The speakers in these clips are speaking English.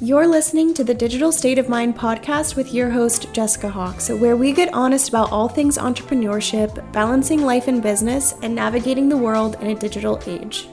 You're listening to the Digital State of Mind podcast with your host, Jessica Hawks, where we get honest about all things entrepreneurship, balancing life and business, and navigating the world in a digital age.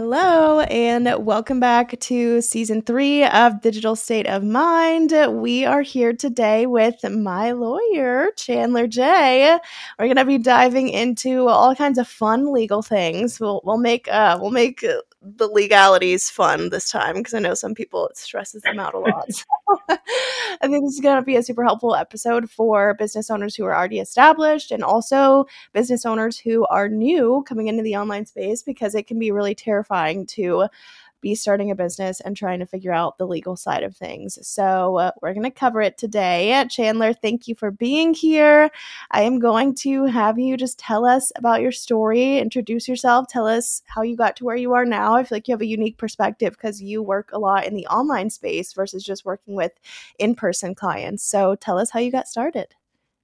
Hello, and welcome back to season three of Digital State of Mind. We are here today with my lawyer, Chandler J. We're going to be diving into all kinds of fun legal things. We'll we'll make uh, we'll make the legalities fun this time because I know some people it stresses them out a lot. So I think this is going to be a super helpful episode for business owners who are already established and also business owners who are new coming into the online space because it can be really terrifying to be starting a business and trying to figure out the legal side of things. So, uh, we're going to cover it today. Chandler, thank you for being here. I am going to have you just tell us about your story, introduce yourself, tell us how you got to where you are now. I feel like you have a unique perspective because you work a lot in the online space versus just working with in person clients. So, tell us how you got started.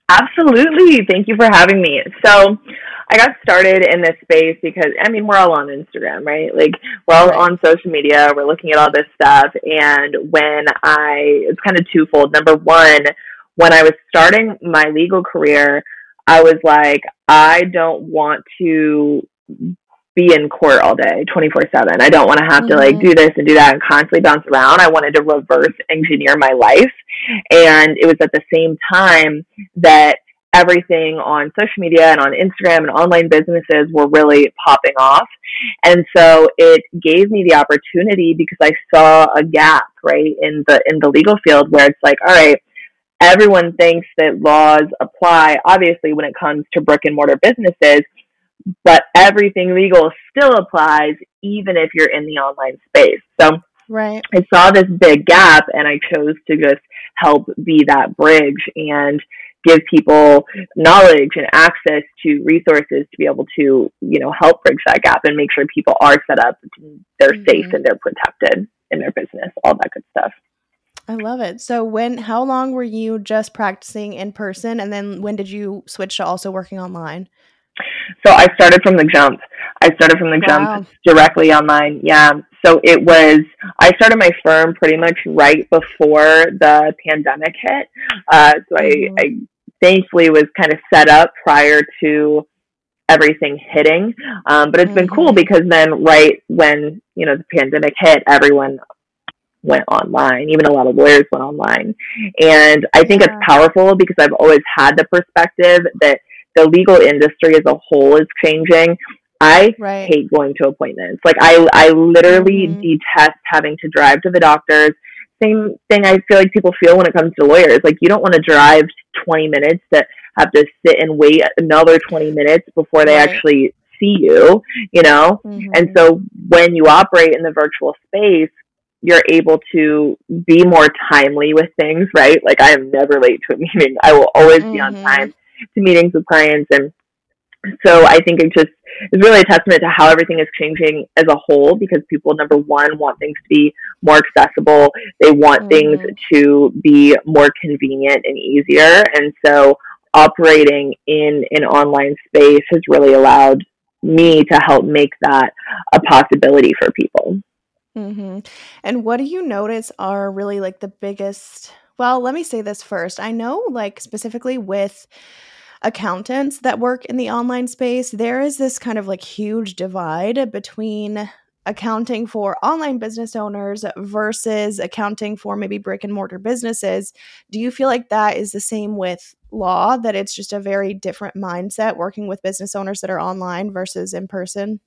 Absolutely. Thank you for having me. So, I got started in this space because, I mean, we're all on Instagram, right? Like, we're all on social media, we're looking at all this stuff. And when I, it's kind of twofold. Number one, when I was starting my legal career, I was like, I don't want to be in court all day 24 7 i don't want to have mm-hmm. to like mm-hmm. do this and do that and constantly bounce around i wanted to reverse engineer my life and it was at the same time that everything on social media and on instagram and online businesses were really popping off and so it gave me the opportunity because i saw a gap right in the in the legal field where it's like all right everyone thinks that laws apply obviously when it comes to brick and mortar businesses but everything legal still applies even if you're in the online space. So right. I saw this big gap and I chose to just help be that bridge and give people knowledge and access to resources to be able to, you know, help bridge that gap and make sure people are set up, they're mm-hmm. safe and they're protected in their business, all that good stuff. I love it. So when how long were you just practicing in person and then when did you switch to also working online? So I started from the jump. I started from the wow. jump directly online. Yeah. So it was, I started my firm pretty much right before the pandemic hit. Uh, so mm-hmm. I, I thankfully was kind of set up prior to everything hitting. Um, but it's mm-hmm. been cool mm-hmm. because then right when, you know, the pandemic hit, everyone went online. Even a lot of lawyers went online. And I think yeah. it's powerful because I've always had the perspective that the legal industry as a whole is changing. I right. hate going to appointments. Like I, I literally mm-hmm. detest having to drive to the doctors. Same thing I feel like people feel when it comes to lawyers. Like you don't want to drive 20 minutes to have to sit and wait another 20 minutes before they right. actually see you, you know? Mm-hmm. And so when you operate in the virtual space, you're able to be more timely with things, right? Like I am never late to a meeting. I will always mm-hmm. be on mm-hmm. time to meetings with clients and so I think it just is really a testament to how everything is changing as a whole because people, number one, want things to be more accessible. They want mm-hmm. things to be more convenient and easier. And so operating in an online space has really allowed me to help make that a possibility for people. Mm-hmm. And what do you notice are really like the biggest? Well, let me say this first. I know, like, specifically with accountants that work in the online space, there is this kind of like huge divide between accounting for online business owners versus accounting for maybe brick and mortar businesses. Do you feel like that is the same with law, that it's just a very different mindset working with business owners that are online versus in person?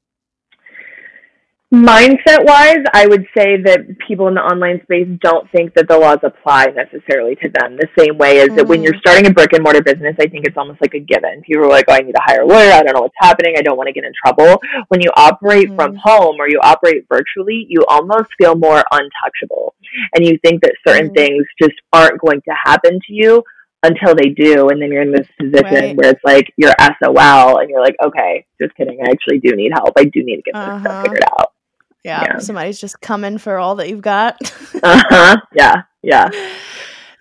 Mindset wise, I would say that people in the online space don't think that the laws apply necessarily to them the same way as mm. that when you're mm. starting a brick and mortar business, I think it's almost like a given. People are like, oh, I need to hire a lawyer. I don't know what's happening. I don't want to get in trouble. When you operate mm. from home or you operate virtually, you almost feel more untouchable. And you think that certain mm. things just aren't going to happen to you until they do and then you're in this position right. where it's like you're SOL and you're like, okay, just kidding. I actually do need help. I do need to get uh-huh. this stuff uh-huh. figured out. Yeah, yeah, somebody's just coming for all that you've got. uh-huh. Yeah. Yeah.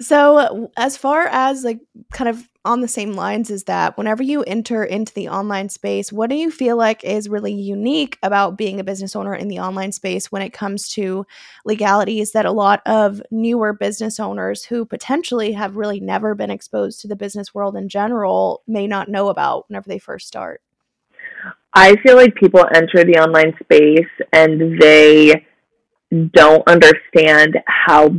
So, as far as like kind of on the same lines as that, whenever you enter into the online space, what do you feel like is really unique about being a business owner in the online space when it comes to legalities that a lot of newer business owners who potentially have really never been exposed to the business world in general may not know about whenever they first start? I feel like people enter the online space and they don't understand how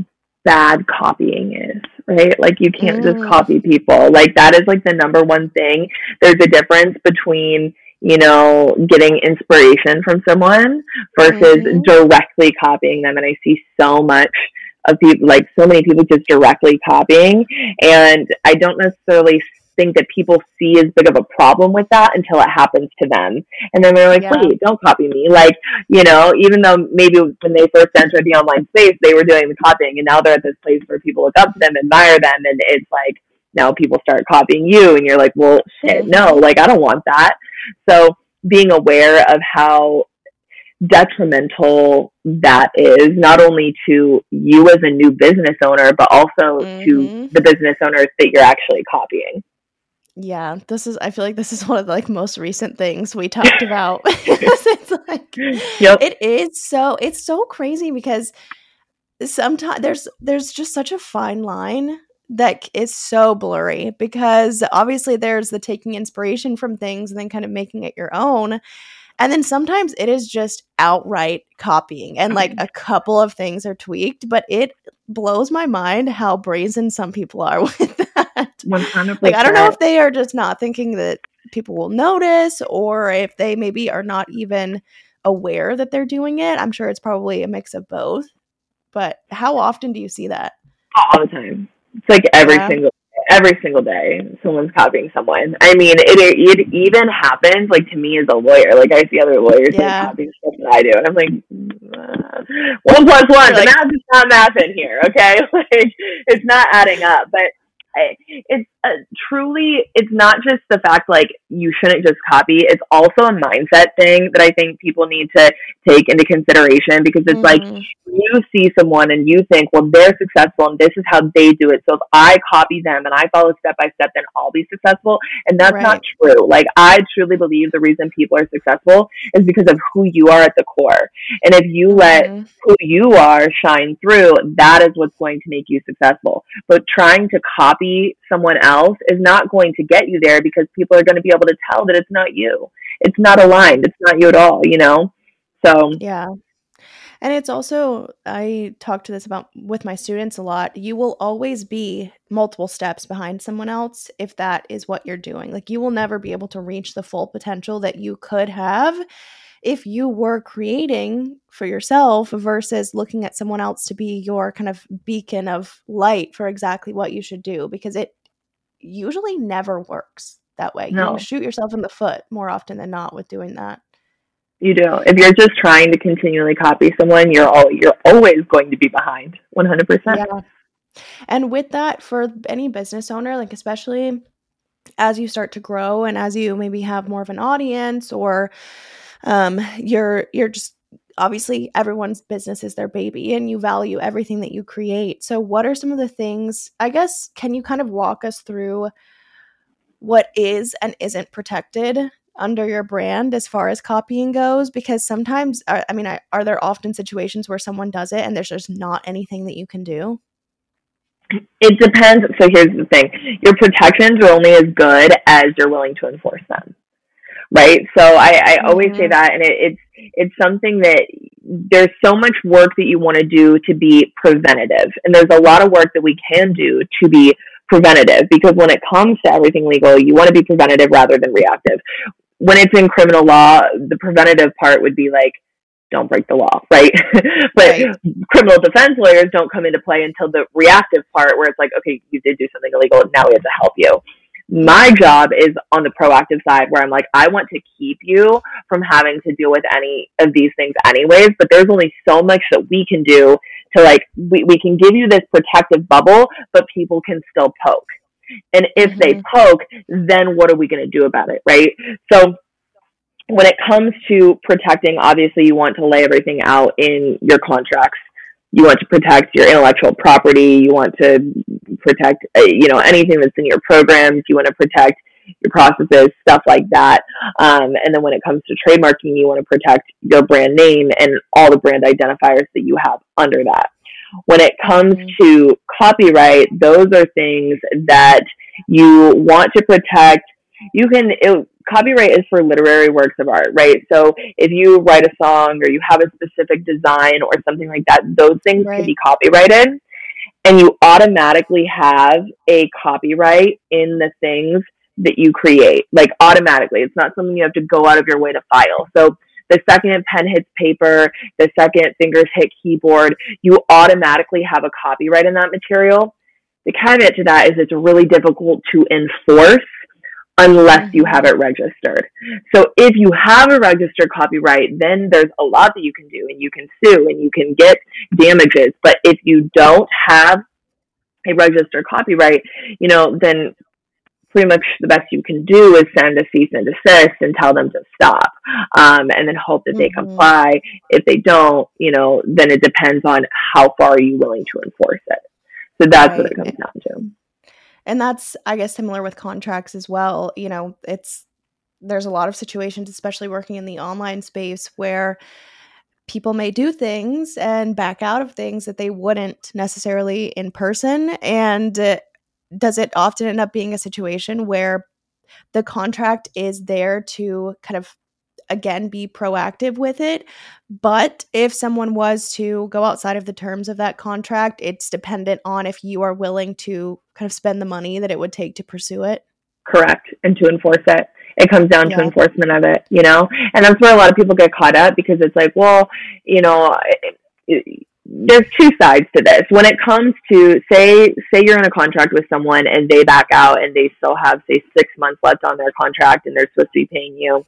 bad copying is, right? Like you can't mm. just copy people. Like that is like the number one thing. There's a difference between you know, getting inspiration from someone versus mm-hmm. directly copying them. And I see so much of people, like so many people just directly copying. And I don't necessarily think that people see as big of a problem with that until it happens to them. And then they're like, yeah. wait, don't copy me. Like, you know, even though maybe when they first entered the online space, they were doing the copying and now they're at this place where people look up to them, admire them. And it's like, now people start copying you and you're like, well, shit, mm-hmm. no, like, I don't want that. So being aware of how detrimental that is not only to you as a new business owner but also mm-hmm. to the business owners that you're actually copying yeah, this is I feel like this is one of the like most recent things we talked about. it's like yep. it is so it's so crazy because sometimes there's there's just such a fine line that is so blurry because obviously there's the taking inspiration from things and then kind of making it your own. And then sometimes it is just outright copying and like mm-hmm. a couple of things are tweaked, but it blows my mind how brazen some people are with that. 100%. Like, I don't know if they are just not thinking that people will notice or if they maybe are not even aware that they're doing it. I'm sure it's probably a mix of both. But how often do you see that? All the time. It's like every yeah. single every single day someone's copying someone. I mean, it it even happens like to me as a lawyer. Like I see other lawyers yeah. copying stuff that I do, and I'm like, uh, one plus one. the like, math is not math in here. Okay, like it's not adding up. But it's uh, truly it's not just the fact like you shouldn't just copy it's also a mindset thing that i think people need to take into consideration because it's mm-hmm. like you see someone and you think well they're successful and this is how they do it so if i copy them and i follow step by step then i'll be successful and that's right. not true like i truly believe the reason people are successful is because of who you are at the core and if you mm-hmm. let who you are shine through that is what's going to make you successful but trying to copy someone else is not going to get you there because people are going to be able to tell that it's not you. It's not aligned. It's not you at all, you know? So, yeah. And it's also, I talk to this about with my students a lot. You will always be multiple steps behind someone else if that is what you're doing. Like, you will never be able to reach the full potential that you could have if you were creating for yourself versus looking at someone else to be your kind of beacon of light for exactly what you should do because it usually never works that way. No. You shoot yourself in the foot more often than not with doing that. You do. If you're just trying to continually copy someone, you're all you're always going to be behind. One hundred percent. Yeah. And with that, for any business owner, like especially as you start to grow and as you maybe have more of an audience or um, you're you're just obviously everyone's business is their baby and you value everything that you create. So, what are some of the things, I guess, can you kind of walk us through what is and isn't protected under your brand as far as copying goes? Because sometimes, uh, I mean, are there often situations where someone does it and there's just not anything that you can do? It depends. So, here's the thing your protections are only as good as you're willing to enforce them right? So I, I always mm-hmm. say that, and it, it's it's something that there's so much work that you want to do to be preventative, and there's a lot of work that we can do to be preventative because when it comes to everything legal, you want to be preventative rather than reactive. When it's in criminal law, the preventative part would be like don't break the law, right? but right. criminal defense lawyers don't come into play until the reactive part where it's like, okay, you did do something illegal, now we have to help you. My job is on the proactive side where I'm like, I want to keep you from having to deal with any of these things anyways, but there's only so much that we can do to like, we, we can give you this protective bubble, but people can still poke. And if mm-hmm. they poke, then what are we going to do about it, right? So when it comes to protecting, obviously you want to lay everything out in your contracts. You want to protect your intellectual property. You want to protect, uh, you know, anything that's in your programs. You want to protect your processes, stuff like that. Um, and then when it comes to trademarking, you want to protect your brand name and all the brand identifiers that you have under that. When it comes mm-hmm. to copyright, those are things that you want to protect. You can, it, copyright is for literary works of art, right? So if you write a song or you have a specific design or something like that, those things right. can be copyrighted. And you automatically have a copyright in the things that you create, like automatically. It's not something you have to go out of your way to file. So the second pen hits paper, the second fingers hit keyboard, you automatically have a copyright in that material. The caveat to that is it's really difficult to enforce unless you have it registered. So if you have a registered copyright, then there's a lot that you can do and you can sue and you can get damages. But if you don't have a registered copyright, you know, then pretty much the best you can do is send a cease and desist and tell them to stop um, and then hope that they mm-hmm. comply. If they don't, you know, then it depends on how far are you willing to enforce it. So that's right. what it comes down to and that's i guess similar with contracts as well you know it's there's a lot of situations especially working in the online space where people may do things and back out of things that they wouldn't necessarily in person. And uh, does it often end up being a situation where the contract is there to kind of again be proactive with it. But if someone was to go outside of the terms of that contract it's dependent on if you are willing to kind of spend the money that it would take to pursue it. Correct and to enforce it. It comes down yeah. to enforcement of it you know? And that's where a lot of people get caught up because it's like well you know it, there's two sides to this. When it comes to say say you're in a contract with someone and they back out and they still have say six months left on their contract and they're supposed to be paying you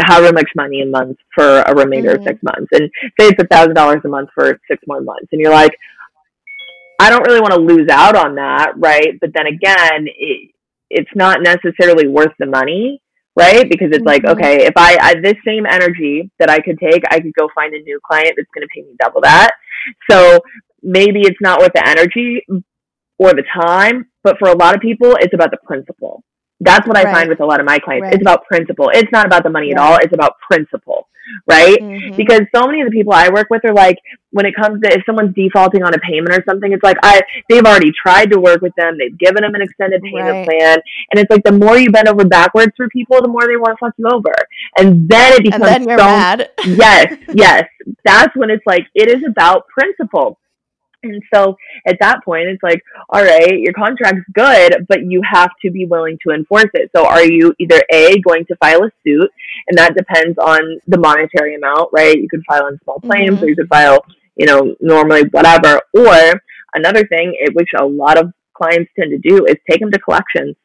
however much money a month for a remainder mm-hmm. of six months and say it's a thousand dollars a month for six more months and you're like, I don't really want to lose out on that, right? But then again, it, it's not necessarily worth the money right? Because it's mm-hmm. like, okay, if I, I this same energy that I could take, I could go find a new client that's going to pay me double that. So maybe it's not worth the energy or the time, but for a lot of people, it's about the principle. That's what I right. find with a lot of my clients. Right. It's about principle. It's not about the money at all. It's about principle, right? Mm-hmm. Because so many of the people I work with are like, when it comes to if someone's defaulting on a payment or something, it's like I they've already tried to work with them. They've given them an extended payment right. plan, and it's like the more you bend over backwards for people, the more they want to fuck you over, and then it becomes and then so, mad. yes, yes, that's when it's like it is about principle. And so at that point, it's like, all right, your contract's good, but you have to be willing to enforce it. So are you either A, going to file a suit, and that depends on the monetary amount, right? You could file in small claims mm-hmm. or you could file, you know, normally whatever. Or another thing, which a lot of clients tend to do, is take them to collections.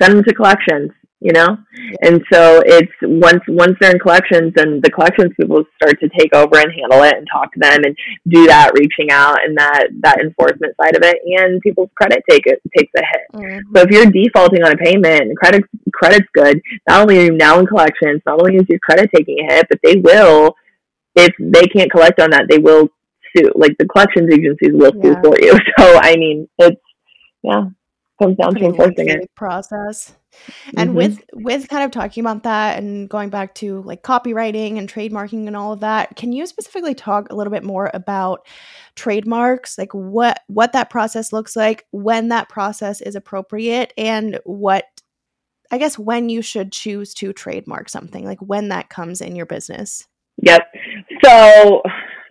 Send them to collections you know? And so it's once once they're in collections and the collections people start to take over and handle it and talk to them and do that reaching out and that that enforcement side of it and people's credit take it takes a hit. Mm-hmm. so if you're defaulting on a payment and credit credit's good not only are you now in collections not only is your credit taking a hit but they will if they can't collect on that they will sue like the collections agencies will yeah. sue for you. So i mean it's yeah comes down to enforcing it. process and mm-hmm. with with kind of talking about that and going back to like copyrighting and trademarking and all of that can you specifically talk a little bit more about trademarks? Like what what that process looks like when that process is appropriate and what i guess when you should choose to trademark something like when that comes in your business? Yep. So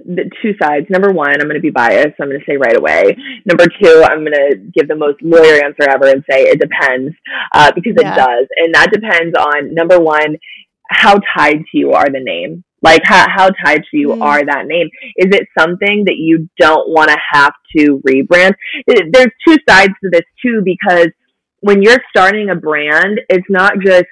the two sides. Number one, I'm going to be biased. I'm going to say right away. Number two, I'm going to give the most lawyer answer ever and say it depends uh, because yeah. it does. And that depends on number one, how tied to you are the name, Like how, how tied to you mm. are that name? Is it something that you don't want to have to rebrand? There's two sides to this too, because when you're starting a brand, it's not just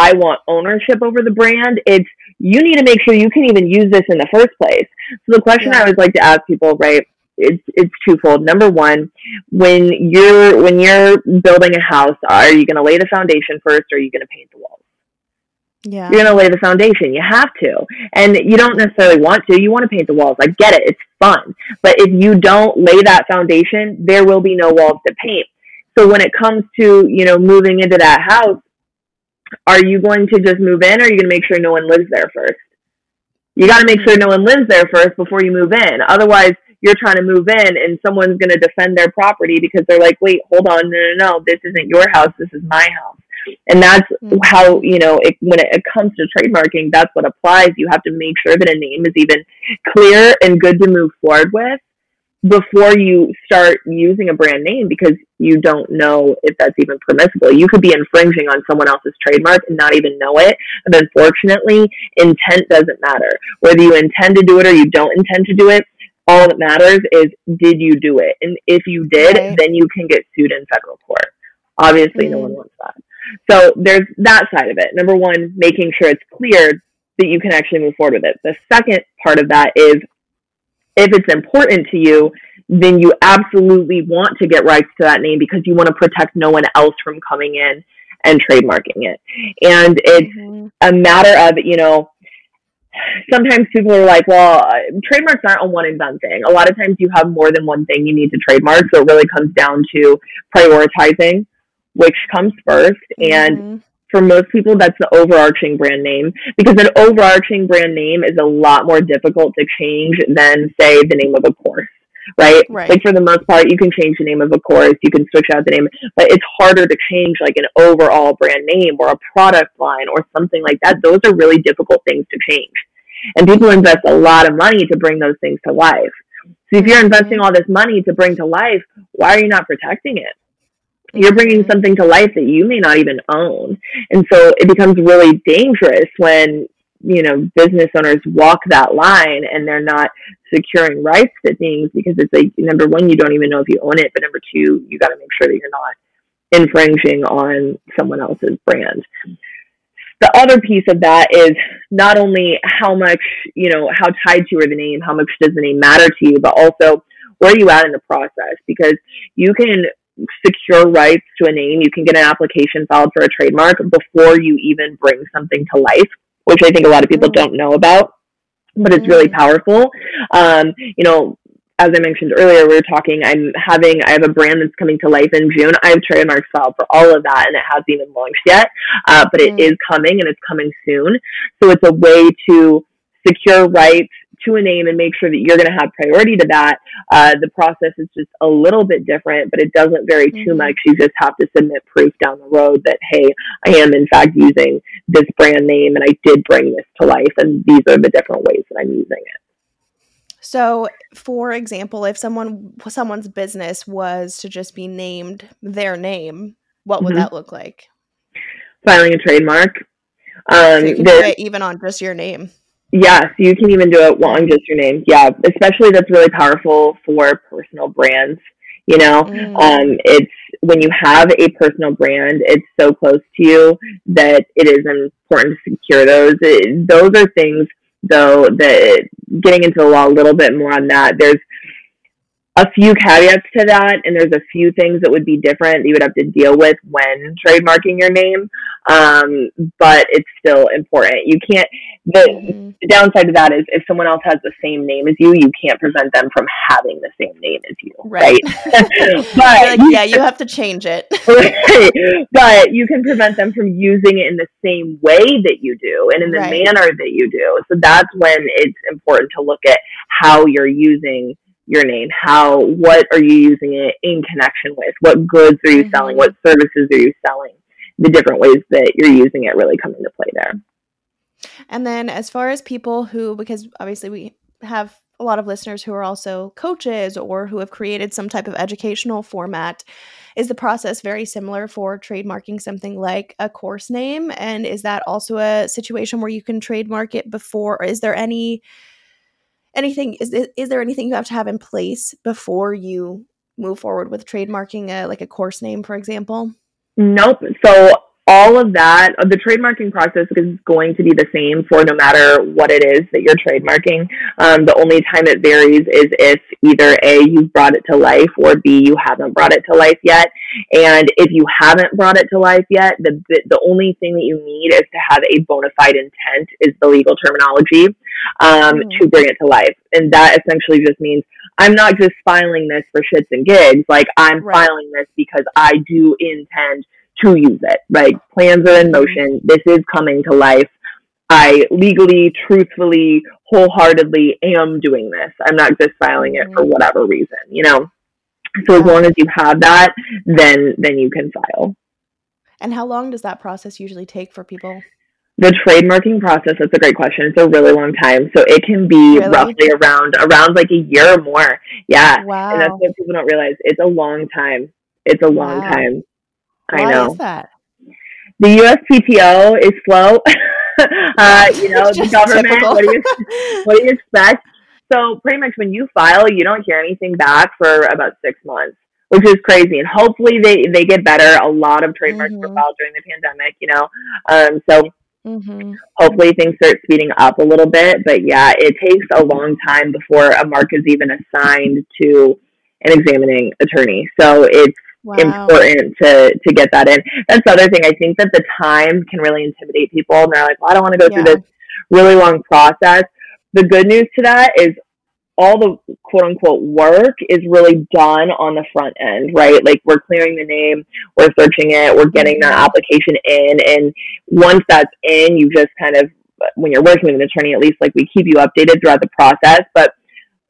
I want ownership over the brand. It's you need to make sure you can even use this in the first place. So the question yeah. I always like to ask people, right? It's it's twofold. Number one, when you're when you're building a house, are you going to lay the foundation first, or are you going to paint the walls? Yeah. You're going to lay the foundation. You have to. And you don't necessarily want to. You want to paint the walls. I get it. It's fun. But if you don't lay that foundation, there will be no walls to paint. So when it comes to, you know, moving into that house, are you going to just move in or are you going to make sure no one lives there first? You got to make sure no one lives there first before you move in. Otherwise, you're trying to move in and someone's going to defend their property because they're like, wait, hold on, no, no, no, this isn't your house, this is my house. And that's mm-hmm. how, you know, it, when it, it comes to trademarking, that's what applies. You have to make sure that a name is even clear and good to move forward with before you start using a brand name because you don't know if that's even permissible. You could be infringing on someone else's trademark and not even know it. And unfortunately, intent doesn't matter. Whether you intend to do it or you don't intend to do it, all that matters is did you do it? And if you did, right. then you can get sued in federal court. Obviously, mm. no one wants that. So there's that side of it. Number one, making sure it's clear that you can actually move forward with it. The second part of that is if it's important to you, then you absolutely want to get rights to that name because you want to protect no one else from coming in and trademarking it. And it's mm-hmm. a matter of, you know, sometimes people are like, well, trademarks aren't a one and done thing. A lot of times you have more than one thing you need to trademark. So it really comes down to prioritizing which comes first. And mm-hmm for most people, that's the overarching brand name because an overarching brand name is a lot more difficult to change than, say, the name of a course. Right? right? Like for the most part, you can change the name of a course, you can switch out the name, but it's harder to change like an overall brand name or a product line or something like that. Those are really difficult things to change. And people invest a lot of money to bring those things to life. So if you're investing mm-hmm. all this money to bring to life, why are you not protecting it? You're bringing something to life that you may not even own. And so it becomes really dangerous when, you know, business owners walk that line and they're not securing rights to things because it's like, number one, you don't even know if you own it. But number two, you got to make sure that you're not infringing on someone else's brand. The other piece of that is not only how much, you know, how tied to you are the name, how much does the name matter to you, but also where are you at in the process? Because you can secure rights to a name, you can get an application filed for a trademark before you even bring something to life, which I think a lot of people mm. don't know about, but it's really mm. powerful. Um, you know, as I mentioned earlier, we were talking, I'm having, I have a brand that's coming to life in June. I have trademarks filed for all of that and it hasn't even launched yet, uh, but it mm. is coming and it's coming soon. So it's a way to secure rights to a name and make sure that you're going to have priority to that. Uh, the process is just a little bit different, but it doesn't vary mm-hmm. too much. You just have to submit proof down the road that, hey, I am in fact using this brand name and I did bring this to life, and these are the different ways that I'm using it. So, for example, if someone someone's business was to just be named their name, what would mm-hmm. that look like? Filing a trademark. Um, so you can do it even on just your name. Yes, you can even do it on just your name. Yeah, especially that's really powerful for personal brands. You know, mm. um, it's when you have a personal brand, it's so close to you that it is important to secure those. It, those are things, though, that getting into the law a little bit more on that. There's a few caveats to that, and there's a few things that would be different that you would have to deal with when trademarking your name. Um, but it's still important. You can't. The, mm-hmm. the downside of that is if someone else has the same name as you, you can't prevent them from having the same name as you. Right. right? but like, yeah, you have to change it. But you can prevent them from using it in the same way that you do and in the right. manner that you do. So that's when it's important to look at how you're using your name how what are you using it in connection with what goods are you mm-hmm. selling what services are you selling the different ways that you're using it really come into play there and then as far as people who because obviously we have a lot of listeners who are also coaches or who have created some type of educational format. Is the process very similar for trademarking something like a course name? And is that also a situation where you can trademark it before? Or is there any anything is is there anything you have to have in place before you move forward with trademarking a like a course name, for example? Nope. So all of that, the trademarking process is going to be the same for no matter what it is that you're trademarking. Um, the only time it varies is if either A, you've brought it to life, or B, you haven't brought it to life yet. And if you haven't brought it to life yet, the, the only thing that you need is to have a bona fide intent, is the legal terminology, um, mm-hmm. to bring it to life. And that essentially just means I'm not just filing this for shits and gigs. Like, I'm right. filing this because I do intend to use it, right? Plans are in motion. This is coming to life. I legally, truthfully, wholeheartedly am doing this. I'm not just filing it for mm-hmm. whatever reason, you know? So as long as you have that, then then you can file. And how long does that process usually take for people? The trademarking process, that's a great question. It's a really long time. So it can be really? roughly around around like a year or more. Yeah. Wow. And that's what people don't realize. It's a long time. It's a long wow. time. Why I know. is that? The USPTO is slow. uh, you know, the government. What do, you, what do you expect? So pretty much when you file, you don't hear anything back for about six months, which is crazy. And hopefully they, they get better. A lot of trademarks mm-hmm. were filed during the pandemic, you know. Um, so mm-hmm. hopefully things start speeding up a little bit. But yeah, it takes a long time before a mark is even assigned to an examining attorney. So it's wow. important to to get that in. That's the other thing. I think that the time can really intimidate people, and they're like, "Well, I don't want to go yeah. through this really long process." The good news to that is all the quote unquote work is really done on the front end, right? Like we're clearing the name, we're searching it, we're getting that mm-hmm. application in. And once that's in, you just kind of, when you're working with an attorney, at least like we keep you updated throughout the process. But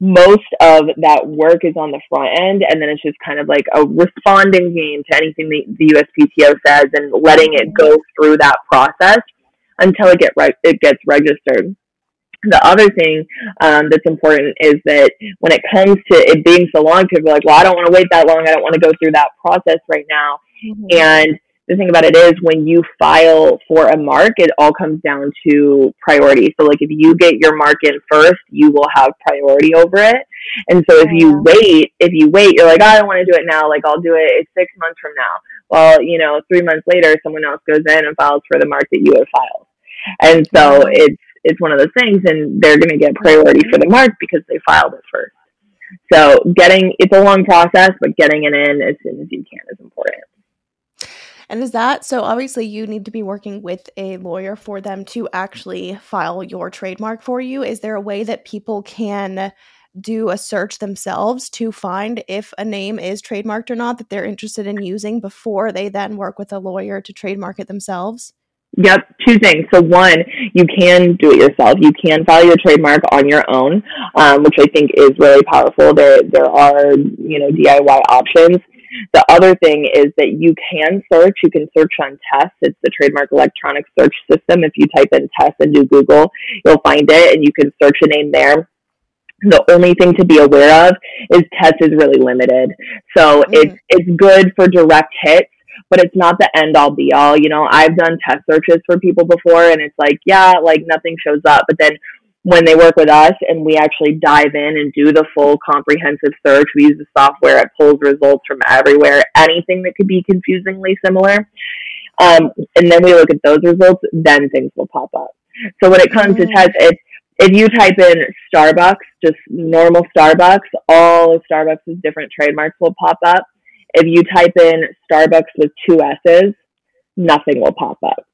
most of that work is on the front end, and then it's just kind of like a responding game to anything the, the USPTO says and letting it go through that process until it get re- it gets registered. The other thing um, that's important is that when it comes to it being so long, people are like, "Well, I don't want to wait that long. I don't want to go through that process right now," mm-hmm. and the thing about it is when you file for a mark, it all comes down to priority. So like if you get your mark in first, you will have priority over it. And so if oh, you wait, if you wait, you're like, oh, I don't want to do it now. Like I'll do it it's six months from now. Well, you know, three months later, someone else goes in and files for the mark that you have filed. And so it's, it's one of those things and they're going to get priority for the mark because they filed it first. So getting, it's a long process, but getting it in as soon as you can is important. And is that so? Obviously, you need to be working with a lawyer for them to actually file your trademark for you. Is there a way that people can do a search themselves to find if a name is trademarked or not that they're interested in using before they then work with a lawyer to trademark it themselves? Yep, two things. So one, you can do it yourself. You can file your trademark on your own, um, which I think is really powerful. There, there are you know DIY options. The other thing is that you can search. You can search on TESS. It's the trademark electronic search system. If you type in TESS and do Google, you'll find it, and you can search a name there. The only thing to be aware of is TESS is really limited. So mm. it's it's good for direct hits, but it's not the end all be all. You know, I've done TESS searches for people before, and it's like, yeah, like nothing shows up, but then when they work with us and we actually dive in and do the full comprehensive search, we use the software, it pulls results from everywhere, anything that could be confusingly similar. Um, and then we look at those results, then things will pop up. So when it comes mm-hmm. to TESS, if, if you type in Starbucks, just normal Starbucks, all of Starbucks' different trademarks will pop up. If you type in Starbucks with two S's, nothing will pop up.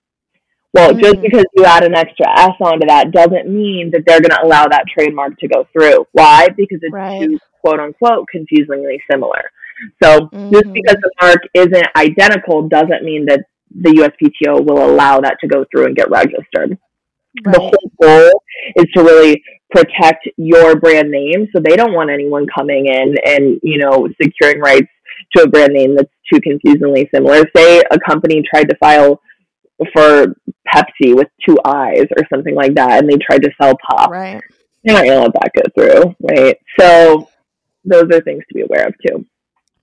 Well, mm-hmm. just because you add an extra S onto that doesn't mean that they're going to allow that trademark to go through. Why? Because it's right. too, quote unquote, confusingly similar. So mm-hmm. just because the mark isn't identical doesn't mean that the USPTO will allow that to go through and get registered. Right. The whole goal is to really protect your brand name. So they don't want anyone coming in and, you know, securing rights to a brand name that's too confusingly similar. Say a company tried to file for Pepsi with two eyes or something like that, and they tried to sell pop. Right. you're not to let that go through, right? So those are things to be aware of too.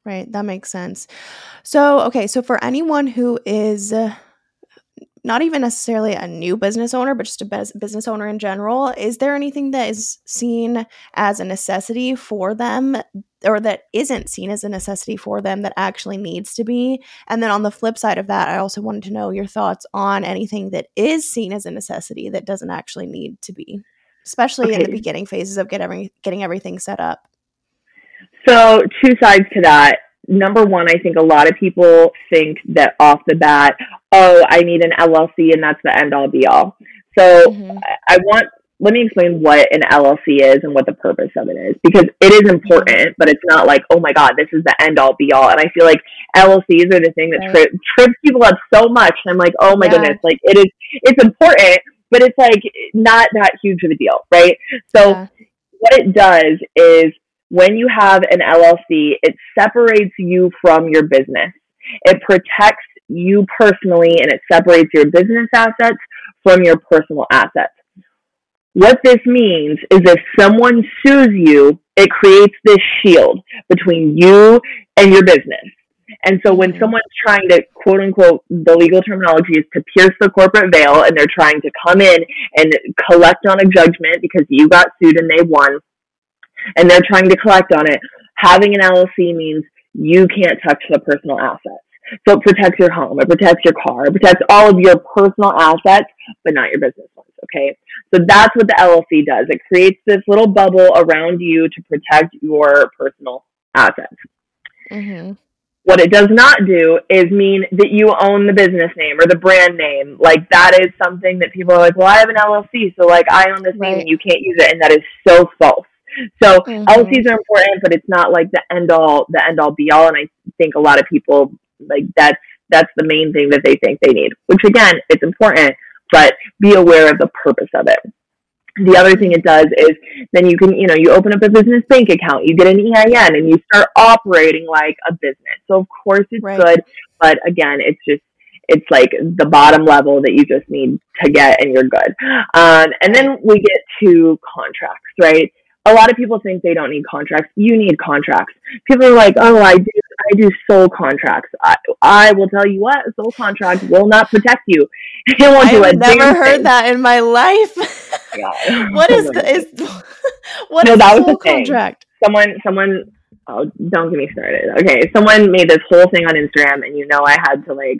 Right, that makes sense. So, okay, so for anyone who is uh, not even necessarily a new business owner, but just a business owner in general, is there anything that is seen as a necessity for them or that isn't seen as a necessity for them that actually needs to be? And then on the flip side of that, I also wanted to know your thoughts on anything that is seen as a necessity that doesn't actually need to be, especially okay. in the beginning phases of get every, getting everything set up. So, two sides to that number one, I think a lot of people think that off the bat, oh, I need an LLC and that's the end all be all. So mm-hmm. I want, let me explain what an LLC is and what the purpose of it is because it is important, but it's not like, oh my God, this is the end all be all. And I feel like LLCs are the thing that right. tri- trips people up so much. I'm like, oh my yeah. goodness, like it is, it's important, but it's like not that huge of a deal, right? So yeah. what it does is when you have an LLC, it separates you from your business. It protects you personally and it separates your business assets from your personal assets. What this means is if someone sues you, it creates this shield between you and your business. And so when mm-hmm. someone's trying to quote unquote, the legal terminology is to pierce the corporate veil and they're trying to come in and collect on a judgment because you got sued and they won, and they're trying to collect on it, having an LLC means you can't touch the personal assets. So it protects your home, it protects your car, it protects all of your personal assets, but not your business ones. Okay. So that's what the LLC does. It creates this little bubble around you to protect your personal assets. Mm-hmm. What it does not do is mean that you own the business name or the brand name. Like that is something that people are like, well, I have an LLC, so like I own this right. name and you can't use it. And that is so false. So mm-hmm. LCs are important, but it's not like the end all, the end all be all. And I think a lot of people like that's that's the main thing that they think they need. Which again, it's important, but be aware of the purpose of it. The other thing it does is then you can, you know, you open up a business bank account, you get an EIN, and you start operating like a business. So of course it's right. good, but again, it's just it's like the bottom level that you just need to get and you're good. Um, and then we get to contracts, right? A lot of people think they don't need contracts. You need contracts. People are like, "Oh, I do, I do soul contracts." I, I will tell you what, a soul contract will not protect you. It won't I've never heard thing. that in my life. Yeah. what is the is what no, is that was the contract? Thing. Someone, someone. Oh, don't get me started. Okay, someone made this whole thing on Instagram, and you know I had to like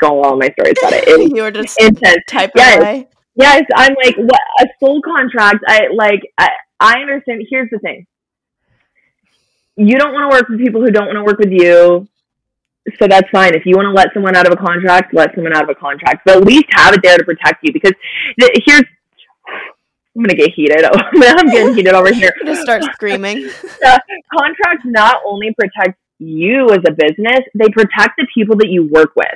go all my stories about it. it you were just intense. type yes. away. Yes, I'm like what a soul contract. I like. I, I understand. Here's the thing. You don't want to work with people who don't want to work with you. So that's fine. If you want to let someone out of a contract, let someone out of a contract. But at least have it there to protect you because the, here's I'm gonna get heated. I'm getting heated over here. Just start screaming. contracts not only protect you as a business, they protect the people that you work with.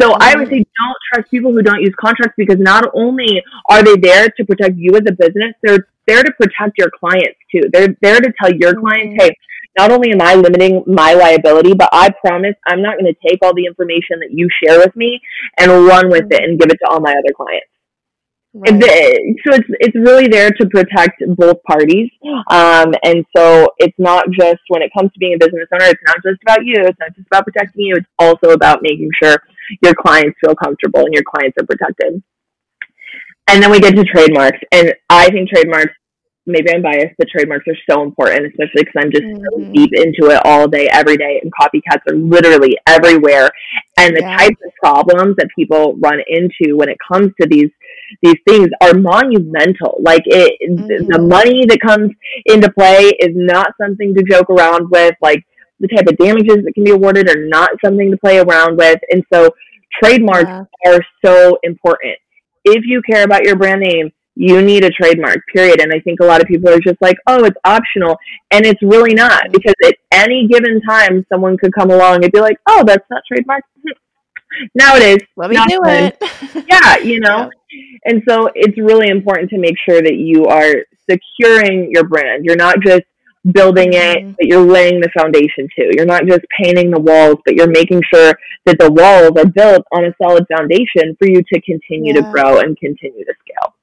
So mm-hmm. I would say don't trust people who don't use contracts because not only are they there to protect you as a business, they're there to protect your clients too. They're there to tell your mm-hmm. clients, hey, not only am I limiting my liability, but I promise I'm not going to take all the information that you share with me and run with it and give it to all my other clients. Right. So it's it's really there to protect both parties, um, and so it's not just when it comes to being a business owner. It's not just about you. It's not just about protecting you. It's also about making sure your clients feel comfortable and your clients are protected. And then we get to trademarks. And I think trademarks, maybe I'm biased, but trademarks are so important, especially because I'm just mm-hmm. so deep into it all day, every day. And copycats are literally everywhere. And the yeah. types of problems that people run into when it comes to these these things are monumental. Like it, mm-hmm. the money that comes into play is not something to joke around with. Like the type of damages that can be awarded are not something to play around with. And so trademarks yeah. are so important. If you care about your brand name, you need a trademark, period. And I think a lot of people are just like, oh, it's optional. And it's really not because at any given time, someone could come along and be like, oh, that's not trademark. now it is. Let me do it. yeah, you know? Yeah. And so it's really important to make sure that you are securing your brand. You're not just building it, mm-hmm. but you're laying the foundation too. You're not just painting the walls, but you're making sure that the walls are built on a solid foundation for you to continue yeah. to grow and continue to scale.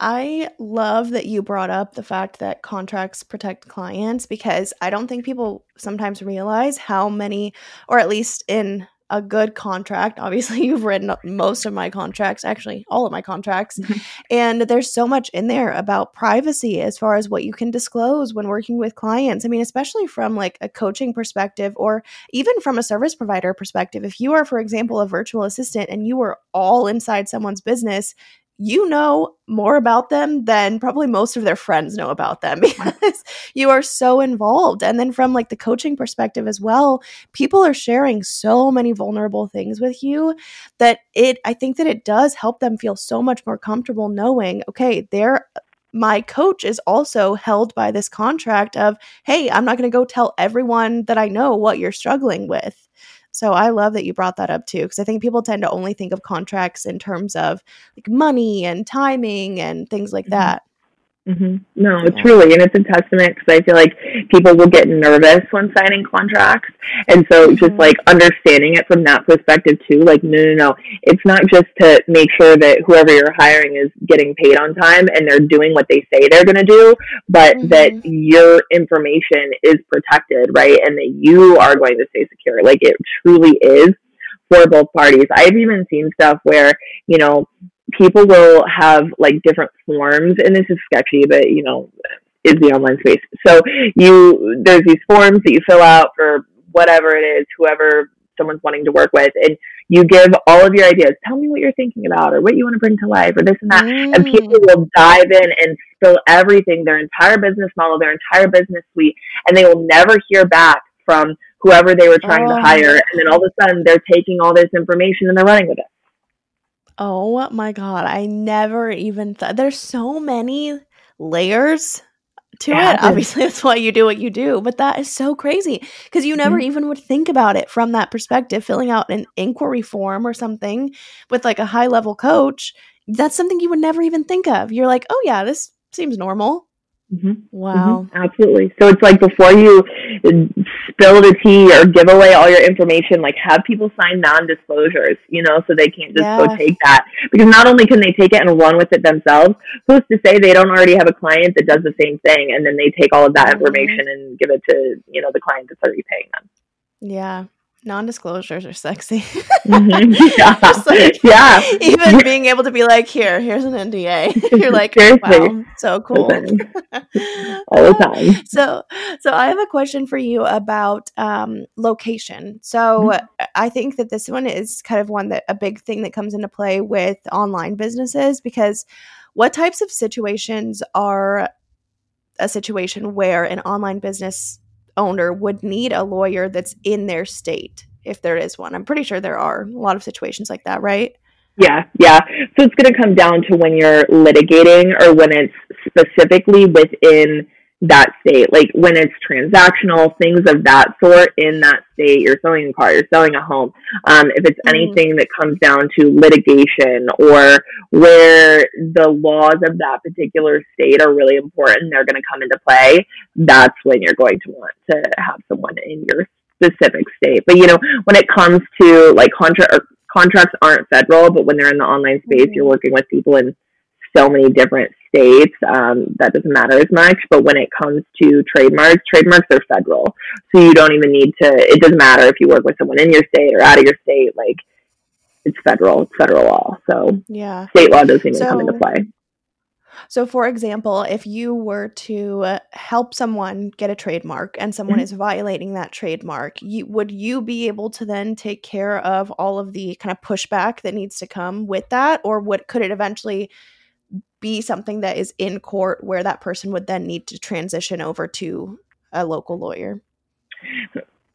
I love that you brought up the fact that contracts protect clients because I don't think people sometimes realize how many, or at least in a good contract. Obviously, you've written most of my contracts, actually, all of my contracts. And there's so much in there about privacy as far as what you can disclose when working with clients. I mean, especially from like a coaching perspective or even from a service provider perspective. If you are, for example, a virtual assistant and you are all inside someone's business, you know more about them than probably most of their friends know about them because you are so involved. And then from like the coaching perspective as well, people are sharing so many vulnerable things with you that it I think that it does help them feel so much more comfortable knowing, okay, they're my coach is also held by this contract of, hey, I'm not going to go tell everyone that I know what you're struggling with. So I love that you brought that up too, because I think people tend to only think of contracts in terms of like money and timing and things like mm-hmm. that. Mm-hmm. No, it's yeah. really, and it's a testament because I feel like people will get nervous when signing contracts. And so mm-hmm. just like understanding it from that perspective too, like, no, no, no, it's not just to make sure that whoever you're hiring is getting paid on time and they're doing what they say they're going to do, but mm-hmm. that your information is protected, right? And that you are going to stay secure. Like it truly is for both parties. I've even seen stuff where, you know, people will have like different forms, and this is sketchy, but you know, is the online space. So you there's these forms that you fill out for whatever it is, whoever someone's wanting to work with, and you give all of your ideas. Tell me what you're thinking about, or what you want to bring to life, or this and that. Mm. And people will dive in and spill everything, their entire business model, their entire business suite, and they will never hear back from whoever they were trying oh. to hire. And then all of a sudden, they're taking all this information and they're running with it. Oh my god, I never even thought there's so many layers to yeah, it. Obviously, that's why you do what you do, but that is so crazy because you never mm-hmm. even would think about it from that perspective. Filling out an inquiry form or something with like a high level coach, that's something you would never even think of. You're like, oh yeah, this seems normal. Mm-hmm. Wow. Mm-hmm. Absolutely. So it's like before you spill the tea or give away all your information, like have people sign non disclosures, you know, so they can't just yeah. go take that. Because not only can they take it and run with it themselves, who's to say they don't already have a client that does the same thing and then they take all of that mm-hmm. information and give it to, you know, the client that's already paying them. Yeah non-disclosures are sexy. mm-hmm. yeah. like, yeah. Even being able to be like, here, here's an NDA. You're like, wow, so cool. All the time. So, so I have a question for you about um, location. So mm-hmm. I think that this one is kind of one that a big thing that comes into play with online businesses because what types of situations are a situation where an online business owner would need a lawyer that's in their state if there is one. I'm pretty sure there are a lot of situations like that, right? Yeah, yeah. So it's going to come down to when you're litigating or when it's specifically within that state. Like when it's transactional, things of that sort in that state, you're selling a car, you're selling a home. Um, if it's mm-hmm. anything that comes down to litigation or where the laws of that particular state are really important, they're going to come into play, that's when you're going to want to have someone in your specific state. But you know, when it comes to like contract contracts aren't federal, but when they're in the online space, mm-hmm. you're working with people in so many different states, um, that doesn't matter as much. But when it comes to trademarks, trademarks are federal. So you don't even need to, it doesn't matter if you work with someone in your state or out of your state. Like, it's federal, it's federal law. So yeah, state law doesn't even so, come into play. So, for example, if you were to help someone get a trademark and someone mm-hmm. is violating that trademark, you, would you be able to then take care of all of the kind of pushback that needs to come with that, or would could it eventually be something that is in court where that person would then need to transition over to a local lawyer?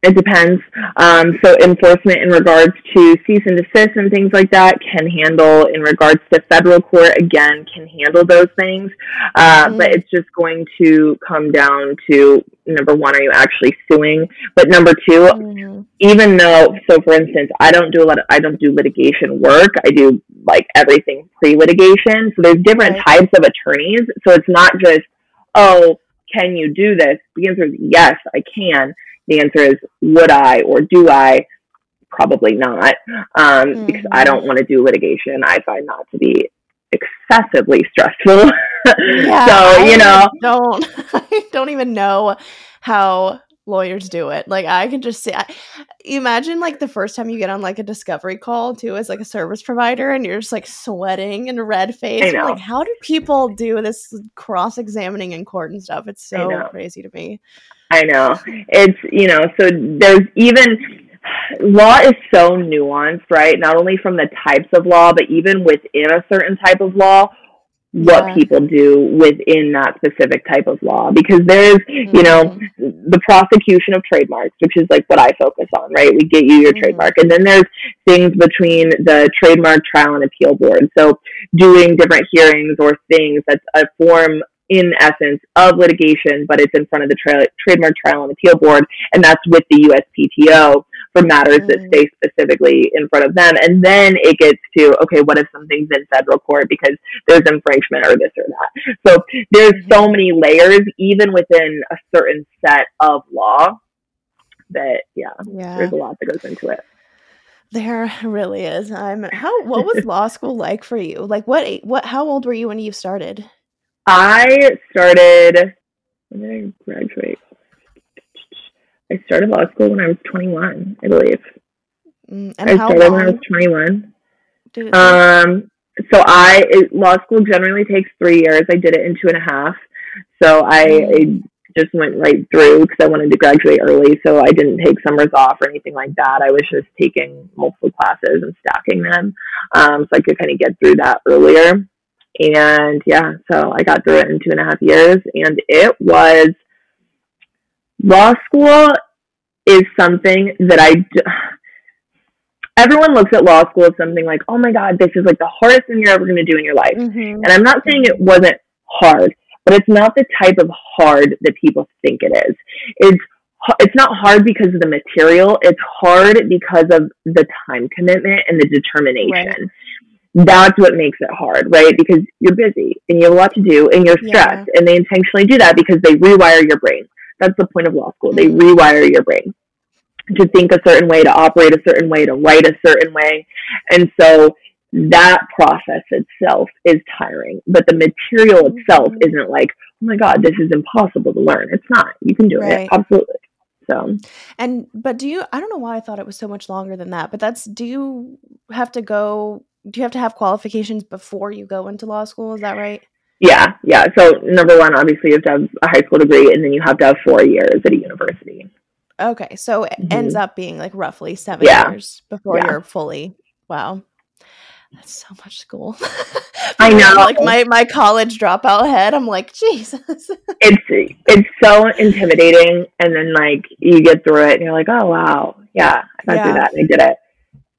It depends. Um, so enforcement in regards to cease and desist and things like that can handle. In regards to federal court, again, can handle those things. Uh, mm-hmm. But it's just going to come down to number one, are you actually suing? But number 2 mm-hmm. even though, so for instance, I don't do a lot. Of, I don't do litigation work. I do like everything pre-litigation. So there's different right. types of attorneys. So it's not just oh, can you do this? The answer is yes, I can the answer is would I or do I? Probably not, um, mm-hmm. because I don't want to do litigation. I find that to be excessively stressful. Yeah, so, you know, I don't I don't even know how lawyers do it. Like I can just see I, imagine like the first time you get on like a discovery call too as like a service provider and you're just like sweating and red face. Like how do people do this cross examining in court and stuff? It's so crazy to me. I know. It's you know, so there's even law is so nuanced, right? Not only from the types of law, but even within a certain type of law, what yeah. people do within that specific type of law because there's mm-hmm. you know mm-hmm. the prosecution of trademarks which is like what i focus on right we get you your mm-hmm. trademark and then there's things between the trademark trial and appeal board so doing different hearings or things that's a form in essence of litigation but it's in front of the tra- trademark trial and appeal board and that's with the uspto for matters mm. that stay specifically in front of them. And then it gets to, okay, what if something's in federal court because there's infringement or this or that? So there's so mm-hmm. many layers, even within a certain set of law, that, yeah, yeah. there's a lot that goes into it. There really is. I'm how what was law school like for you? Like what what how old were you when you started? I started when did I graduate? I started law school when I was 21, I believe. Mm, I started when I was 21. Um, so I it, law school generally takes three years. I did it in two and a half. So I, mm. I just went right through because I wanted to graduate early. So I didn't take summers off or anything like that. I was just taking multiple classes and stacking them, um, so I could kind of get through that earlier. And yeah, so I got through it in two and a half years, and it was law school is something that I. Everyone looks at law school as something like, oh my God, this is like the hardest thing you're ever going to do in your life. Mm-hmm. And I'm not saying it wasn't hard, but it's not the type of hard that people think it is. It's it's not hard because of the material. It's hard because of the time commitment and the determination. Right. That's what makes it hard, right? Because you're busy and you have a lot to do and you're stressed. Yeah. And they intentionally do that because they rewire your brain. That's the point of law school. They mm-hmm. rewire your brain to think a certain way, to operate a certain way, to write a certain way. And so that process itself is tiring, but the material itself mm-hmm. isn't like, oh my God, this is impossible to learn. It's not. You can do right. it. Absolutely. So, and, but do you, I don't know why I thought it was so much longer than that, but that's, do you have to go, do you have to have qualifications before you go into law school? Is that right? Yeah, yeah. So number one, obviously, you have to have a high school degree, and then you have to have four years at a university. Okay, so it mm-hmm. ends up being like roughly seven yeah. years before yeah. you're fully. Wow, that's so much school. I know. Like my my college dropout head, I'm like Jesus. it's it's so intimidating, and then like you get through it, and you're like, oh wow, yeah, I got yeah. through that, and I did it.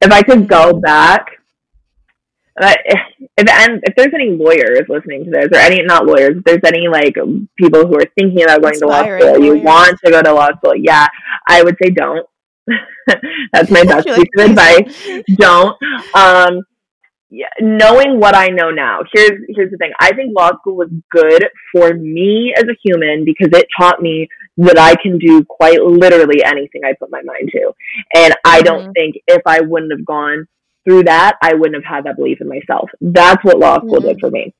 If I could go back if and if there's any lawyers listening to this, or any not lawyers, if there's any like people who are thinking about going Inspiring to law school, you want to go to law school, yeah, I would say don't. That's my best piece of advice. Don't. Um, yeah, knowing what I know now, here's here's the thing. I think law school was good for me as a human because it taught me that I can do quite literally anything I put my mind to. And I don't mm-hmm. think if I wouldn't have gone through that, I wouldn't have had that belief in myself. That's what law school mm-hmm. did for me.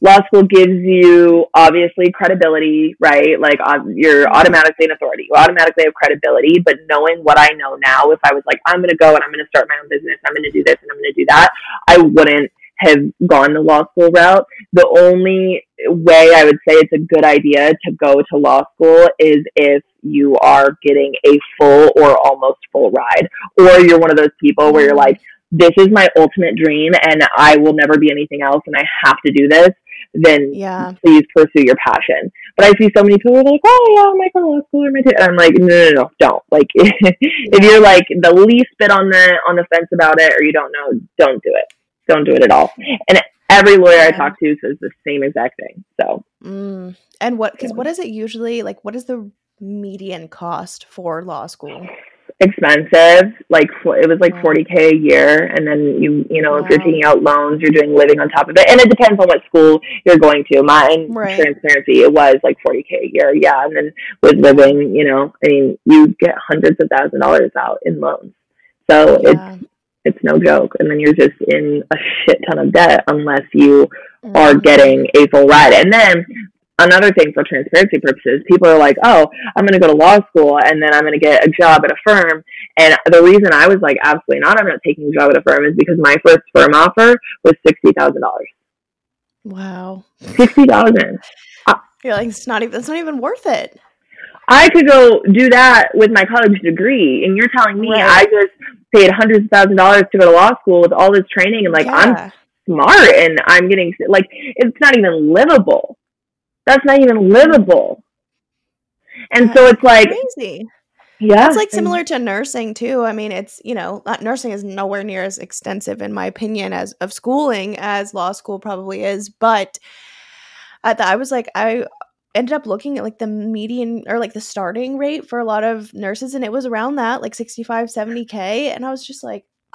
Law school gives you obviously credibility, right? Like you're mm-hmm. automatically an authority. You automatically have credibility, but knowing what I know now, if I was like, I'm going to go and I'm going to start my own business, I'm going to do this and I'm going to do that, I wouldn't have gone the law school route. The only way I would say it's a good idea to go to law school is if you are getting a full or almost full ride, or you're one of those people where you're mm-hmm. like, this is my ultimate dream and I will never be anything else and I have to do this, then yeah. please pursue your passion. But I see so many people like, oh yeah, I'm like go to law school or my t-. and I'm like, no, no, no, don't. Like if you're like the least bit on the on the fence about it or you don't know, don't do it. Don't do it at all. And every lawyer I talk to says the same exact thing. So, mm. and what? Because yeah. what is it usually like? What is the median cost for law school? Expensive, like it was like forty k a year, and then you you know wow. if you're taking out loans, you're doing living on top of it, and it depends on what school you're going to. Mine, right. transparency, it was like forty k a year, yeah, and then with living, you know, I mean, you get hundreds of thousand dollars out in loans, so yeah. it's it's no joke. And then you're just in a shit ton of debt unless you mm-hmm. are getting a full ride. And then another thing for transparency purposes, people are like, oh, I'm going to go to law school and then I'm going to get a job at a firm. And the reason I was like, absolutely not, I'm not taking a job at a firm is because my first firm offer was $60,000. Wow. 60000 You're like, it's not even, it's not even worth it. I could go do that with my college degree. And you're telling me right. I just paid hundreds of thousand dollars to go to law school with all this training and like yeah. I'm smart and I'm getting like it's not even livable. That's not even livable. And That's so it's like crazy. Yeah. It's like similar to nursing too. I mean, it's, you know, uh, nursing is nowhere near as extensive in my opinion as of schooling as law school probably is, but uh, at the, I was like I ended up looking at like the median or like the starting rate for a lot of nurses and it was around that like 65 70k and i was just like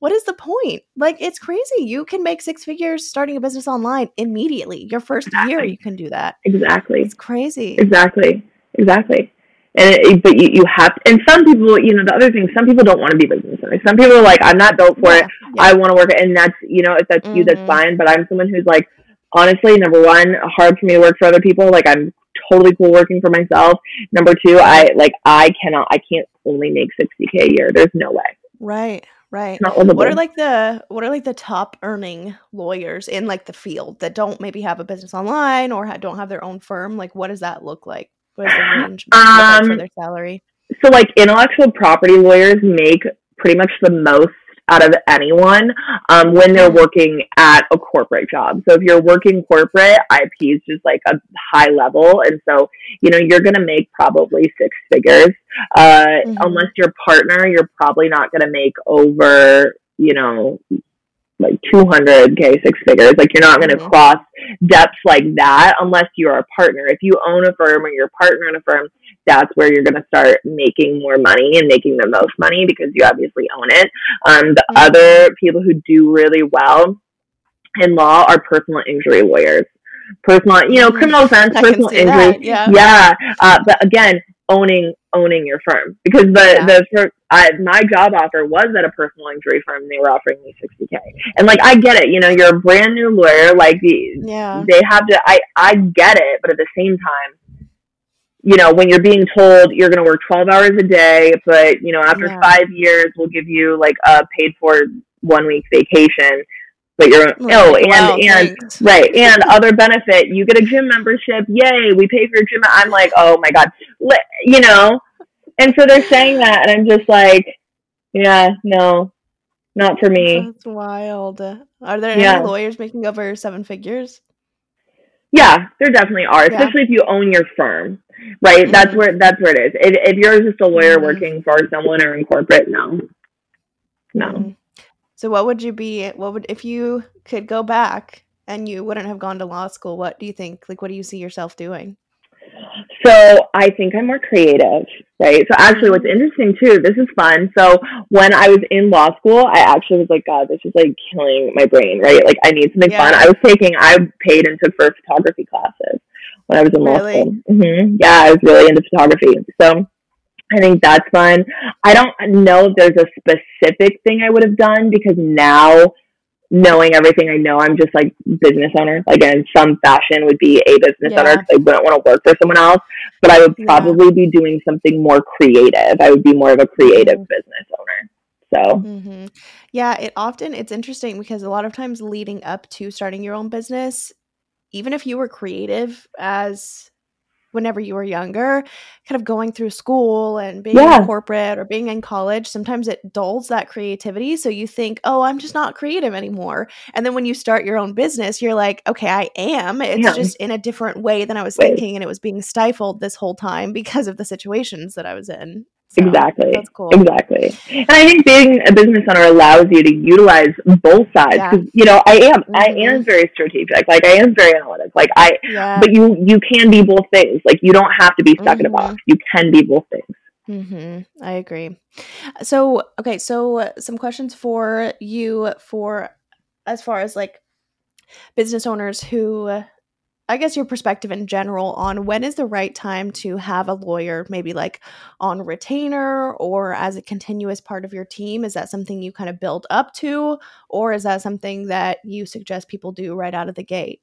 what is the point? Like it's crazy. You can make six figures starting a business online immediately. Your first exactly. year you can do that. Exactly. It's crazy. Exactly. Exactly. And it, but you, you have to, and some people you know the other thing some people don't want to be business owners. Some people are like i'm not built for yeah, it. Yeah. i want to work and that's you know if that's mm-hmm. you that's mm-hmm. fine but i'm someone who's like honestly, number one, hard for me to work for other people. Like I'm totally cool working for myself. Number two, I like I cannot I can't only make sixty K a year. There's no way. Right. Right. What are like the what are like the top earning lawyers in like the field that don't maybe have a business online or ha- don't have their own firm? Like, what does that look like? What is the range um, for their salary? So, like intellectual property lawyers make pretty much the most out of anyone um, when they're working at a corporate job. So if you're working corporate, IP is just like a high level. And so, you know, you're going to make probably six figures. Uh, mm-hmm. Unless your partner, you're probably not going to make over, you know, like 200k six figures like you're not going to mm-hmm. cross depths like that unless you're a partner if you own a firm or you're a partner in a firm that's where you're going to start making more money and making the most money because you obviously own it um, the mm-hmm. other people who do really well in law are personal injury lawyers personal you know mm-hmm. criminal offense personal injury that, yeah, yeah. Uh, but again owning owning your firm because the yeah. the I, my job offer was at a personal injury firm. and They were offering me 60k, and like I get it. You know, you're a brand new lawyer. Like yeah. they have to. I I get it, but at the same time, you know, when you're being told you're going to work 12 hours a day, but you know, after yeah. five years, we'll give you like a paid for one week vacation but you're oh and wow, and thanks. right and other benefit you get a gym membership yay we pay for your gym i'm like oh my god you know and so they're saying that and i'm just like yeah no not for me that's wild are there yeah. any lawyers making over seven figures yeah there definitely are especially yeah. if you own your firm right mm-hmm. that's where that's where it is if, if you're just a lawyer mm-hmm. working for someone or in corporate no no mm-hmm. So what would you be what would if you could go back and you wouldn't have gone to law school, what do you think? Like what do you see yourself doing? So I think I'm more creative, right? So actually what's interesting too, this is fun. So when I was in law school, I actually was like, God, this is like killing my brain, right? Like I need something yeah. fun. I was taking, I paid and took for photography classes when I was in really? law school. Mm-hmm. Yeah, I was really into photography. So I think that's fun. I don't know if there's a specific thing I would have done because now knowing everything I know, I'm just like business owner. Like in some fashion would be a business yeah. owner because I wouldn't want to work for someone else. But I would probably yeah. be doing something more creative. I would be more of a creative mm-hmm. business owner. So mm-hmm. yeah, it often it's interesting because a lot of times leading up to starting your own business, even if you were creative as whenever you were younger, kind of going through school and being yeah. in corporate or being in college, sometimes it dulls that creativity. So you think, oh, I'm just not creative anymore. And then when you start your own business, you're like, okay, I am. It's yeah. just in a different way than I was Wait. thinking. And it was being stifled this whole time because of the situations that I was in. So, exactly. That's cool. Exactly. And I think being a business owner allows you to utilize both sides because yeah. you know I am mm-hmm. I am very strategic. Like I am very analytic. Like I, yeah. but you you can be both things. Like you don't have to be stuck mm-hmm. in a mm-hmm. box. You can be both things. Mm-hmm. I agree. So okay, so some questions for you for as far as like business owners who I guess your perspective in general on when is the right time to have a lawyer, maybe like on retainer or as a continuous part of your team? Is that something you kind of build up to, or is that something that you suggest people do right out of the gate?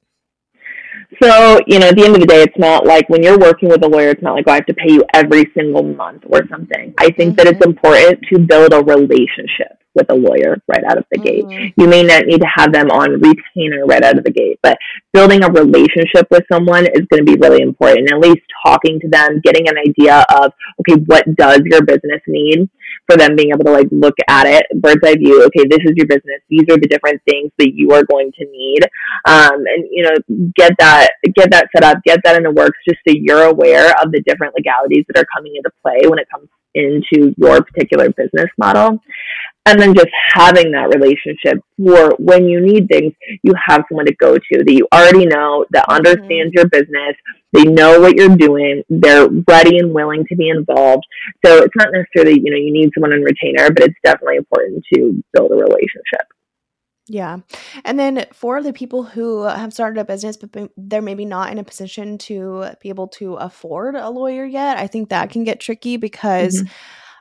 So, you know, at the end of the day, it's not like when you're working with a lawyer, it's not like, oh, I have to pay you every single month or something. I think mm-hmm. that it's mm-hmm. important to build a relationship with a lawyer right out of the mm-hmm. gate. You may not need to have them on retainer right out of the gate, but building a relationship with someone is going to be really important. At least talking to them, getting an idea of, okay, what does your business need? For them being able to like look at it, bird's eye view. Okay, this is your business. These are the different things that you are going to need, um, and you know, get that get that set up, get that in the works, just so you're aware of the different legalities that are coming into play when it comes into your particular business model and then just having that relationship for when you need things, you have someone to go to that you already know, that mm-hmm. understands your business, they know what you're doing, they're ready and willing to be involved. So it's not necessarily, you know, you need someone in retainer, but it's definitely important to build a relationship. Yeah. And then for the people who have started a business, but they're maybe not in a position to be able to afford a lawyer yet, I think that can get tricky because. Mm-hmm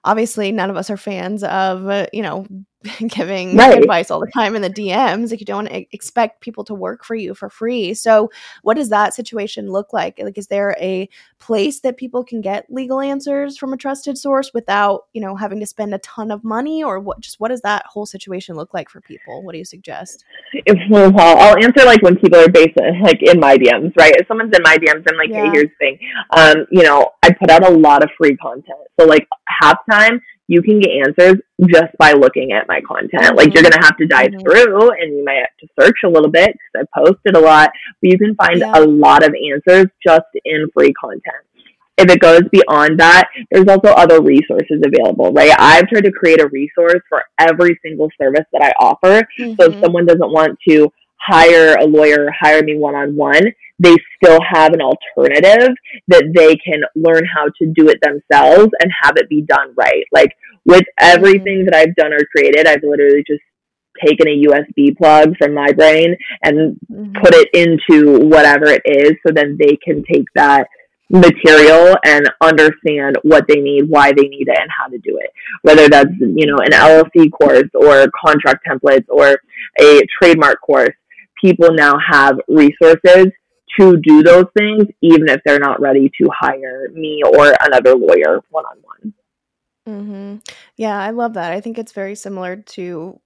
obviously none of us are fans of uh, you know giving right. advice all the time in the DMs. Like you don't expect people to work for you for free. So what does that situation look like? Like is there a place that people can get legal answers from a trusted source without, you know, having to spend a ton of money or what just what does that whole situation look like for people? What do you suggest? If, well, I'll answer like when people are based like in my DMs, right? If someone's in my DMs, I'm like, yeah. hey, here's the thing. Um, you know, I put out a lot of free content. So like half time you can get answers just by looking at my content. Mm-hmm. Like you're gonna have to dive mm-hmm. through, and you might have to search a little bit because I posted a lot, but you can find yeah. a lot of answers just in free content. If it goes beyond that, there's also other resources available, right? I've tried to create a resource for every single service that I offer. Mm-hmm. So if mm-hmm. someone doesn't want to hire a lawyer, hire me one on one, they still have an alternative that they can learn how to do it themselves and have it be done right. Like with everything that I've done or created, I've literally just taken a USB plug from my brain and mm-hmm. put it into whatever it is so then they can take that material and understand what they need, why they need it, and how to do it. Whether that's, you know, an LLC course or contract templates or a trademark course, people now have resources to do those things, even if they're not ready to hire me or another lawyer one on one. Mm-hmm. Yeah, I love that. I think it's very similar to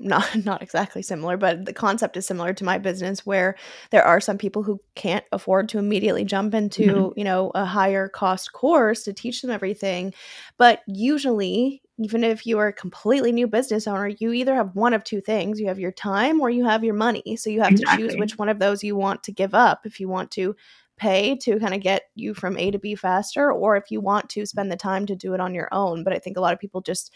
not not exactly similar, but the concept is similar to my business where there are some people who can't afford to immediately jump into, mm-hmm. you know, a higher cost course to teach them everything. But usually, even if you are a completely new business owner, you either have one of two things. You have your time or you have your money. So you have exactly. to choose which one of those you want to give up if you want to pay to kind of get you from A to B faster or if you want to spend the time to do it on your own. But I think a lot of people just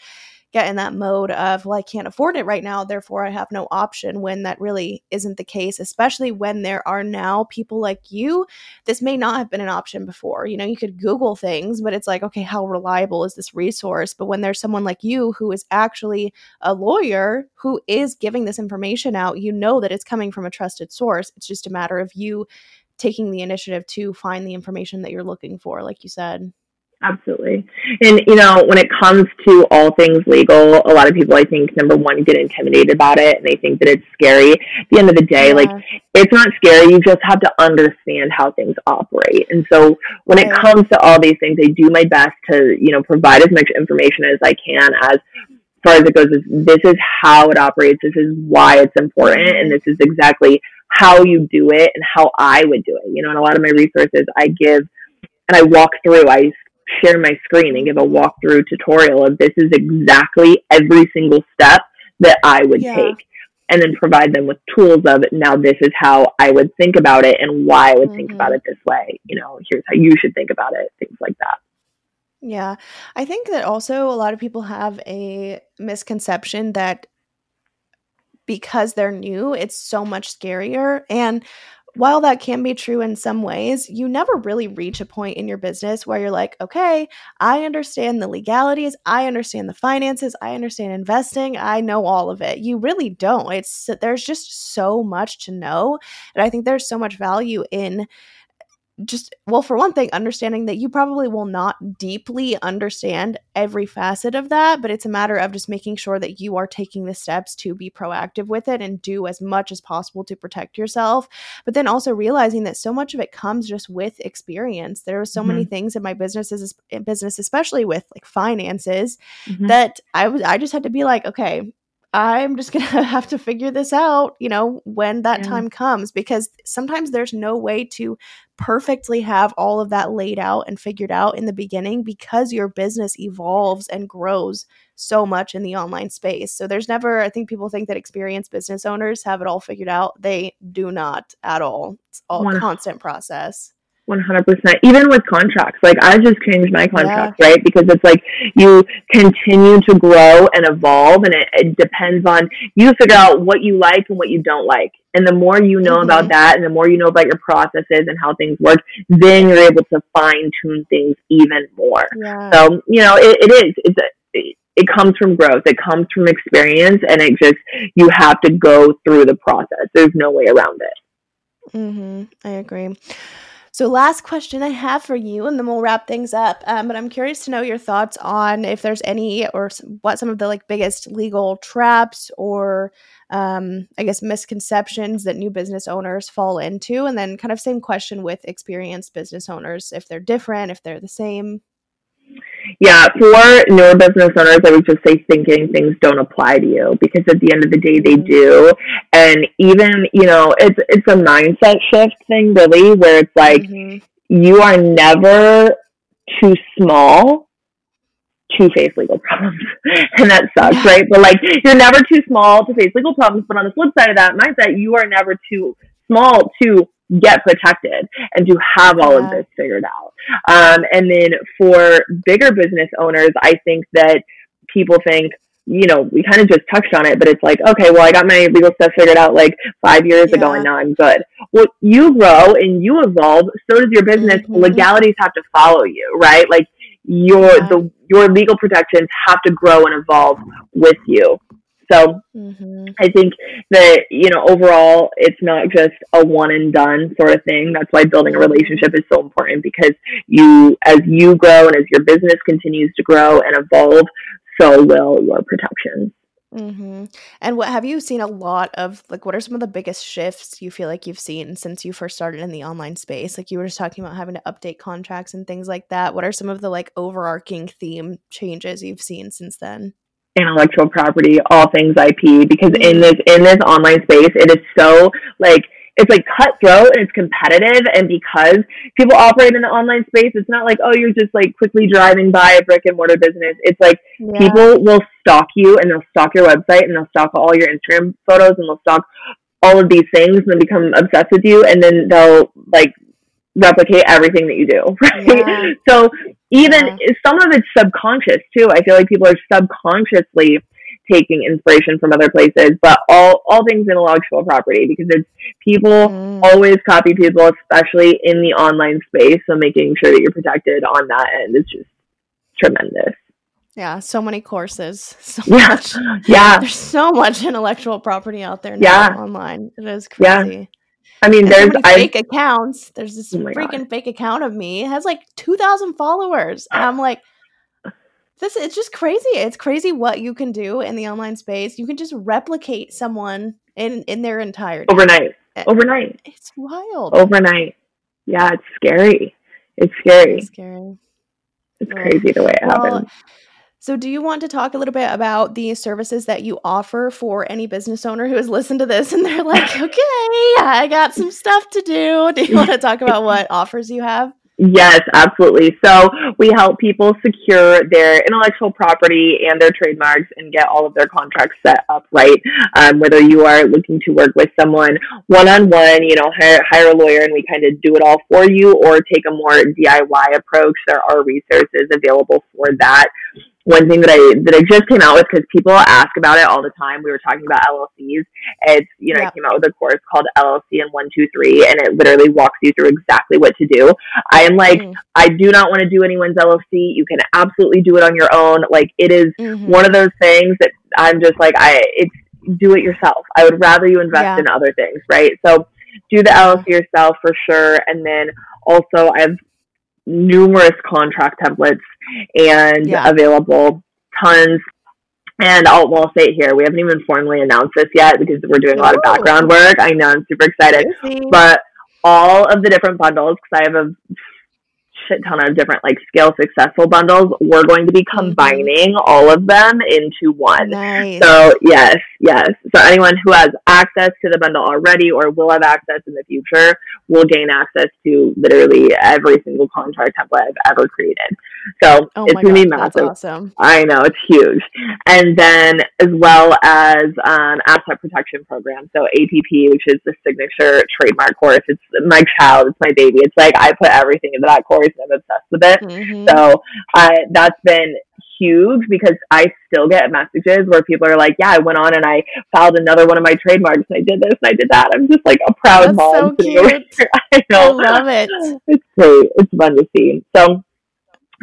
get in that mode of, well, I can't afford it right now, therefore I have no option when that really isn't the case, especially when there are now people like you. This may not have been an option before. You know, you could Google things, but it's like, okay, how reliable is this resource? But when there's someone like you who is actually a lawyer who is giving this information out, you know that it's coming from a trusted source. It's just a matter of you taking the initiative to find the information that you're looking for, like you said. Absolutely. And, you know, when it comes to all things legal, a lot of people, I think, number one, get intimidated about it and they think that it's scary. At the end of the day, yeah. like, it's not scary. You just have to understand how things operate. And so when it comes to all these things, I do my best to, you know, provide as much information as I can as far as it goes. This is how it operates. This is why it's important. And mm-hmm. this is exactly how you do it and how I would do it. You know, in a lot of my resources, I give and I walk through, I share my screen and give a walkthrough tutorial of this is exactly every single step that I would yeah. take. And then provide them with tools of now this is how I would think about it and why I would mm-hmm. think about mm-hmm. it this way. You know, here's how you should think about it, things like that. Yeah. I think that also a lot of people have a misconception that because they're new, it's so much scarier. And while that can be true in some ways, you never really reach a point in your business where you're like, okay, I understand the legalities, I understand the finances, I understand investing, I know all of it. You really don't. It's there's just so much to know. And I think there's so much value in just well for one thing understanding that you probably will not deeply understand every facet of that but it's a matter of just making sure that you are taking the steps to be proactive with it and do as much as possible to protect yourself but then also realizing that so much of it comes just with experience there are so mm-hmm. many things in my businesses business especially with like finances mm-hmm. that i was i just had to be like okay I'm just going to have to figure this out, you know, when that yeah. time comes because sometimes there's no way to perfectly have all of that laid out and figured out in the beginning because your business evolves and grows so much in the online space. So there's never, I think people think that experienced business owners have it all figured out. They do not at all. It's all a constant process. 100% even with contracts like i just changed my contracts yeah. right because it's like you continue to grow and evolve and it, it, depends on you figure out what you like and what you don't like and the more you know mm-hmm. about that and the more you know about your processes and how things work then you're able to fine tune things even more yeah. so you know it, it is it's a, it, it comes from growth it comes from experience and it just you have to go through the process there's no way around it mm-hmm. i agree so, last question I have for you, and then we'll wrap things up. Um, but I'm curious to know your thoughts on if there's any or what some of the like biggest legal traps or um, I guess misconceptions that new business owners fall into, and then kind of same question with experienced business owners if they're different, if they're the same. Yeah, for newer business owners, I would just say thinking things don't apply to you because at the end of the day, they mm-hmm. do. And even, you know, it's it's a mindset shift thing, really, where it's like mm-hmm. you are never too small to face legal problems. and that sucks, yeah. right? But like you're never too small to face legal problems. But on the flip side of that mindset, you are never too small to get protected and to have all yeah. of this figured out. Um, and then for bigger business owners, I think that people think, you know, we kind of just touched on it, but it's like, okay, well, I got my legal stuff figured out like five years yeah. ago and now I'm good. Well, you grow and you evolve, so does your business. Mm-hmm. Legalities have to follow you, right? Like your yeah. the your legal protections have to grow and evolve with you. So mm-hmm. I think that, you know, overall, it's not just a one and done sort of thing. That's why building a relationship is so important because you, as you grow and as your business continues to grow and evolve, so will your protections. Mm-hmm. And what have you seen a lot of? Like, what are some of the biggest shifts you feel like you've seen since you first started in the online space? Like, you were just talking about having to update contracts and things like that. What are some of the like overarching theme changes you've seen since then? Intellectual property, all things IP, because in this in this online space, it is so like it's like cutthroat and it's competitive and because people operate in the online space it's not like oh you're just like quickly driving by a brick and mortar business it's like yeah. people will stalk you and they'll stalk your website and they'll stalk all your instagram photos and they'll stalk all of these things and become obsessed with you and then they'll like replicate everything that you do right yeah. so even yeah. some of it's subconscious too. I feel like people are subconsciously taking inspiration from other places, but all all things intellectual property because it's people mm. always copy people, especially in the online space. So making sure that you're protected on that end is just tremendous. Yeah, so many courses. So yeah. much. Yeah. There's so much intellectual property out there now yeah. online. It is crazy. Yeah. I mean, there's so fake accounts. There's this oh freaking God. fake account of me. It has like two thousand followers, and I'm like, this. It's just crazy. It's crazy what you can do in the online space. You can just replicate someone in in their entirety overnight. Eh, overnight. It's wild. Overnight. Yeah, it's scary. It's scary. It's scary. It's crazy the way it well, happens. So, do you want to talk a little bit about the services that you offer for any business owner who has listened to this and they're like, okay, I got some stuff to do? Do you want to talk about what offers you have? Yes, absolutely. So we help people secure their intellectual property and their trademarks and get all of their contracts set up right. Um, whether you are looking to work with someone one on one, you know, hire, hire a lawyer and we kind of do it all for you, or take a more DIY approach, there are resources available for that. One thing that I that I just came out with because people ask about it all the time. We were talking about LLCs. It's you know yeah. I came out with a course called LLC and one two three, and it literally walks you through exactly what to do. I am like mm. I do not want to do anyone's LLC. You can absolutely do it on your own. Like it is mm-hmm. one of those things that I'm just like I it's do it yourself. I would rather you invest yeah. in other things, right? So do the LLC yourself for sure, and then also I have numerous contract templates and yeah. available tons. And I'll, well, I'll say it here. We haven't even formally announced this yet because we're doing a lot of background work. I know I'm super excited, but all of the different bundles because I have a shit ton of different like scale successful bundles. We're going to be mm-hmm. combining all of them into one. Nice. So yes, yes. So anyone who has access to the bundle already or will have access in the future will gain access to literally every single contract template I've ever created. So oh it's gonna be massive. awesome. I know it's huge. And then as well as um, asset protection program. So APP, which is the signature trademark course. It's my child. It's my baby. It's like I put everything into that course I'm obsessed with it. Mm-hmm. So I, that's been huge because I still get messages where people are like, "Yeah, I went on and I filed another one of my trademarks and I did this and I did that." I'm just like a proud That's mom. So cute. I, I love it. It's great. It's fun to see. So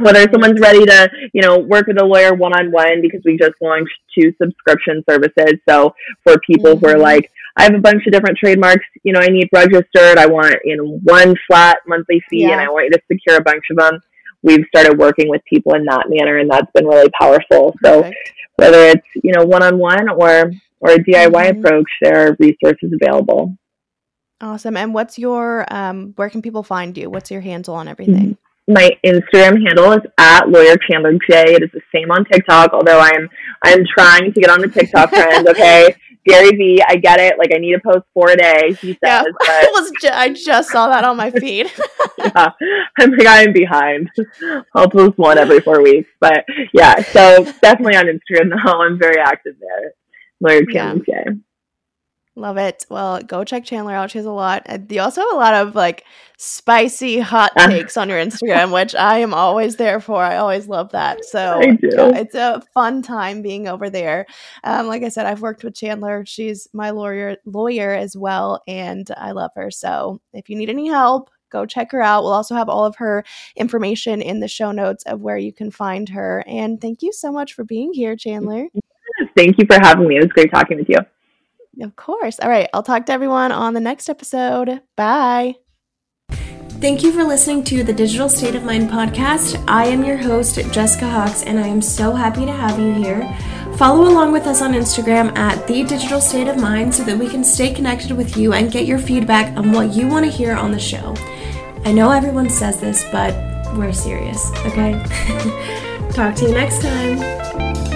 whether someone's ready to, you know, work with a lawyer one on one because we just launched two subscription services. So for people mm-hmm. who are mm-hmm. like, I have a bunch of different trademarks, you know, I need registered. I want, you know, one flat monthly fee yeah. and I want you to secure a bunch of them. We've started working with people in that manner and that's been really powerful. So Perfect. whether it's, you know, one on one or or a DIY mm-hmm. approach, there are resources available. Awesome. And what's your um where can people find you? What's your handle on everything? Mm-hmm my Instagram handle is at lawyer Chandler J. It is the same on TikTok, although I'm I'm trying to get on the TikTok trend. Okay, Gary V, I get it. Like I need to post four a day. He says. Yeah, but... I, was ju- I just saw that on my feed. yeah, I'm like I'm behind. I'll post one every four weeks, but yeah. So definitely on Instagram though. I'm very active there. Lawyer Chandler yeah. Love it. Well, go check Chandler out. She has a lot. You also have a lot of like spicy hot takes on your Instagram, which I am always there for. I always love that. So yeah, it's a fun time being over there. Um, like I said, I've worked with Chandler. She's my lawyer lawyer as well, and I love her. So if you need any help, go check her out. We'll also have all of her information in the show notes of where you can find her. And thank you so much for being here, Chandler. Thank you for having me. It was great talking with you. Of course. All right. I'll talk to everyone on the next episode. Bye. Thank you for listening to the Digital State of Mind podcast. I am your host, Jessica Hawks, and I am so happy to have you here. Follow along with us on Instagram at The Digital State of Mind so that we can stay connected with you and get your feedback on what you want to hear on the show. I know everyone says this, but we're serious, okay? Talk to you next time.